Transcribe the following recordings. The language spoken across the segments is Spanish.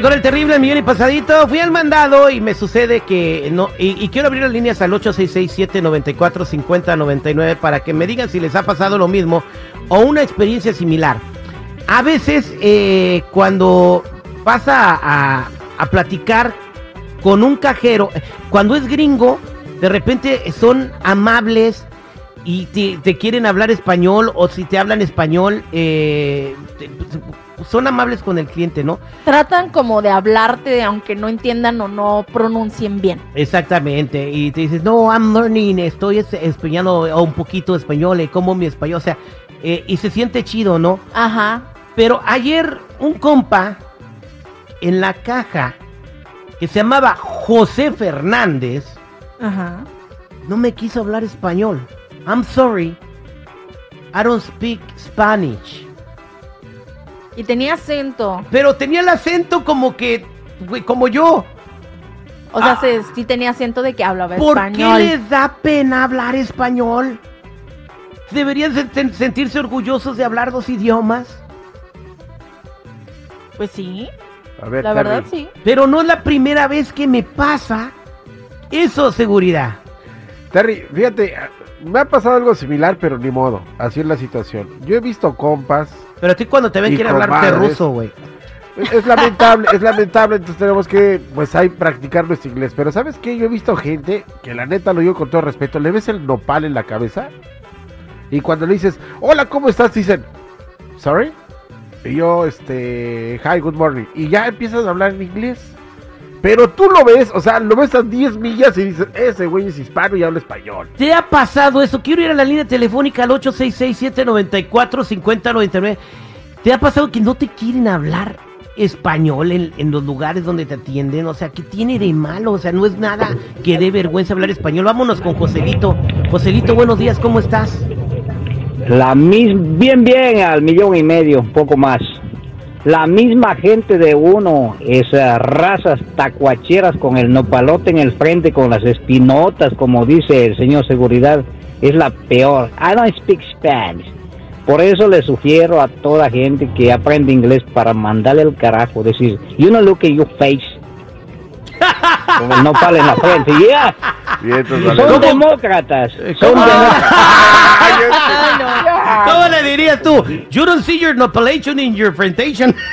con el terrible millón y pasadito. Fui al mandado y me sucede que no. Y, quiero abrir las líneas al 866-794-5099 para que me digan si les ha pasado lo mismo o una experiencia similar. A veces, eh, cuando pasa a, platicar con un cajero, cuando es gringo, de repente son amables y te, te quieren hablar español o si te hablan español, eh, te- son amables con el cliente, ¿no? Tratan como de hablarte aunque no entiendan o no pronuncien bien. Exactamente, y te dices, no, I'm learning, estoy es- estudiando un poquito español, eh, como mi español, o sea, eh, y se siente chido, ¿no? Ajá. Pero ayer un compa en la caja que se llamaba José Fernández Ajá. no me quiso hablar español. I'm sorry, I don't speak Spanish. Y tenía acento. Pero tenía el acento como que, güey, como yo. O sea, Ah. se- sí tenía acento de que hablaba ¿Por español. qué les da pena hablar español? Deberían sen- sentirse orgullosos de hablar dos idiomas. Pues sí, A ver, la Terry, verdad sí. Pero no es la primera vez que me pasa eso, seguridad. Terry, fíjate, me ha pasado algo similar, pero ni modo. Así es la situación. Yo he visto compas. Pero a ti cuando te ven Y quieren hablarte ruso, güey. Es, es lamentable, es lamentable, entonces tenemos que, pues, ahí practicar nuestro inglés. Pero ¿sabes qué? Yo he visto gente que la neta lo digo con todo respeto. Le ves el nopal en la cabeza. Y cuando le dices, hola, ¿cómo estás? Dicen, sorry. Y yo, este, hi, good morning. Y ya empiezas a hablar en inglés. Pero tú lo ves, o sea, lo ves a 10 millas y dices, ese güey es hispano y habla español. ¿Te ha pasado eso? Quiero ir a la línea telefónica al 866-794-5099. ¿Te ha pasado que no te quieren hablar español en, en los lugares donde te atienden? O sea, ¿qué tiene de malo? O sea, no es nada que dé vergüenza hablar español. Vámonos con Joselito. Joselito, buenos días, ¿cómo estás? La mis bien, bien, al millón y medio, un poco más. La misma gente de uno, esas razas tacuacheras con el nopalote en el frente, con las espinotas, como dice el señor seguridad, es la peor. I don't speak Spanish. Por eso le sugiero a toda gente que aprende inglés para mandarle el carajo, decir, you know look at your face. Con el nopal en la frente, yeah. Y Son demócratas, son ¿Cómo? demócratas. ¿Cómo le dirías tú? You don't see your nopalation in your frontation.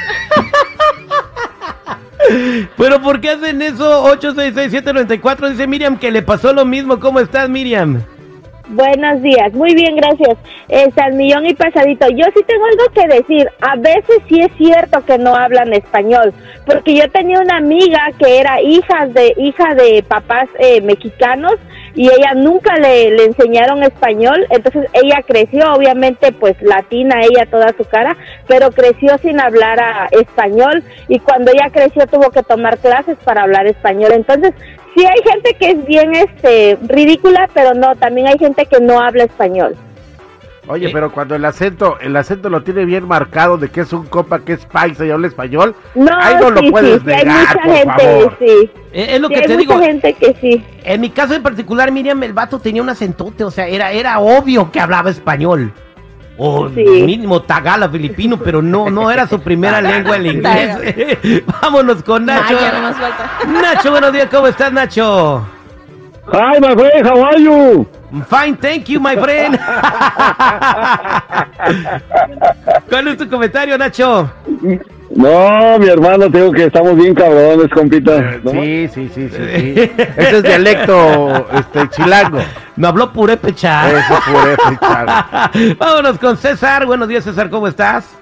Pero ¿por qué hacen eso? 866-794 dice Miriam que le pasó lo mismo. ¿Cómo estás, Miriam? Buenos días, muy bien, gracias. Este, al millón y pasadito. Yo sí tengo algo que decir. A veces sí es cierto que no hablan español, porque yo tenía una amiga que era hija de hija de papás eh, mexicanos y ella nunca le, le enseñaron español, entonces ella creció, obviamente, pues latina ella toda su cara, pero creció sin hablar español y cuando ella creció tuvo que tomar clases para hablar español. Entonces sí hay gente que es bien este ridícula, pero no, también hay gente que no habla español. Oye, Eh. pero cuando el acento, el acento lo tiene bien marcado de que es un copa que es paisa y habla español, No, ahí no lo sí, puedes sí, sí, hay negar, mucha por gente, favor. sí. Eh, es lo Sí, que hay te mucha digo. gente que sí. En mi caso en particular, Miriam, el vato tenía un acentote. O sea, era, era obvio que hablaba español. O Sí. mínimo tagala filipino, pero no, no era su primera lengua el inglés. Vámonos con Nacho. Falta. Nacho, buenos días, ¿cómo estás, Nacho? Hi, my friend, how are you? Fine, thank you, my friend. ¿Cuál es tu comentario, Nacho? No, mi hermano, tengo que estamos bien cabrones, compita. ¿no? Sí, sí, sí, sí, sí. Ese es dialecto este, chilango. Me habló purépecha. Ese es puré frichado. Vámonos con César. Buenos días, César, ¿cómo estás?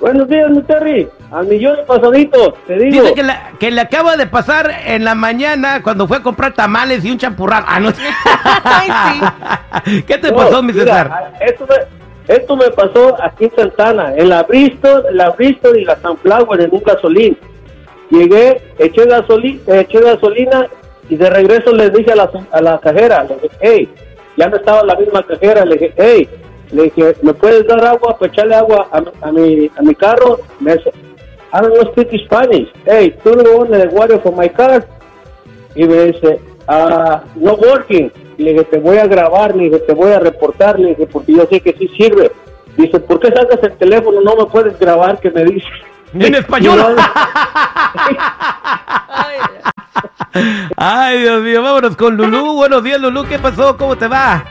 Buenos días, mi Terry. Al millón de pasaditos, te digo. Dice que, la- que le acaba de pasar en la mañana cuando fue a comprar tamales y un champurrado. Ah, no. Ay, ¿Qué te No, pasó, mi mira, César? Esto me, esto me pasó aquí en Santana, en la Bristol, la Bristol y la Sunflower en un gasolín. Llegué, eché gasolina, eché gasolina y de regreso les dije a la, a la cajera, le dije, hey, ya no estaba la misma cajera, le dije, hey, le dije, ¿me puedes dar agua para echarle agua a, mi- a mi, a mi carro? Me dice, I don't speak Spanish. Hey, tú no want the water for my car? Y me dice, ah, no working. Y le dije, te voy a grabar, le dije, te voy a reportar, le dije, porque yo sé que sí sirve. Dice, ¿por qué sacas el teléfono? No me puedes grabar, que me dice. En español. Ay, Dios mío, vámonos con Lulú. Buenos días, Lulú. ¿Qué pasó? ¿Cómo te va?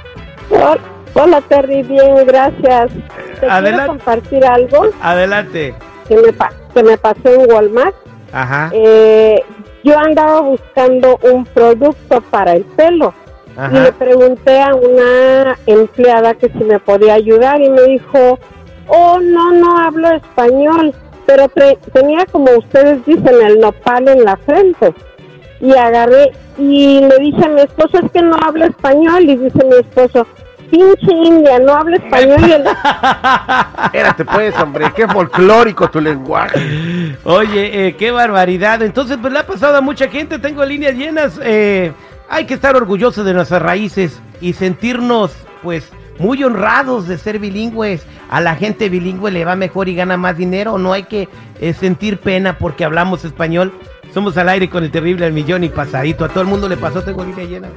Hola Terry, bien, gracias. Te Adelante. compartir algo Adelante. que me, que me pasó en Walmart. Ajá. Eh, yo andaba buscando un producto para el pelo y le pregunté a una empleada que si me podía ayudar y me dijo, oh, no, no hablo español, pero tenía como ustedes dicen el nopal en la frente. Y agarré y le dije a mi esposo, es que no hablo español. Y dice mi esposo, pinche india, no hablo español. Y el- Espérate pues, hombre, qué folclórico tu lenguaje. Oye, eh, qué barbaridad. Entonces, pues le ha pasado a mucha gente. Tengo líneas llenas. Eh, hay que estar orgullosos de nuestras raíces y sentirnos, pues, muy honrados de ser bilingües. A la gente bilingüe le va mejor y gana más dinero. No hay que eh, sentir pena porque hablamos español. Somos al aire con el terrible al millón y pasadito. A todo el mundo le pasó. Tengo línea llena.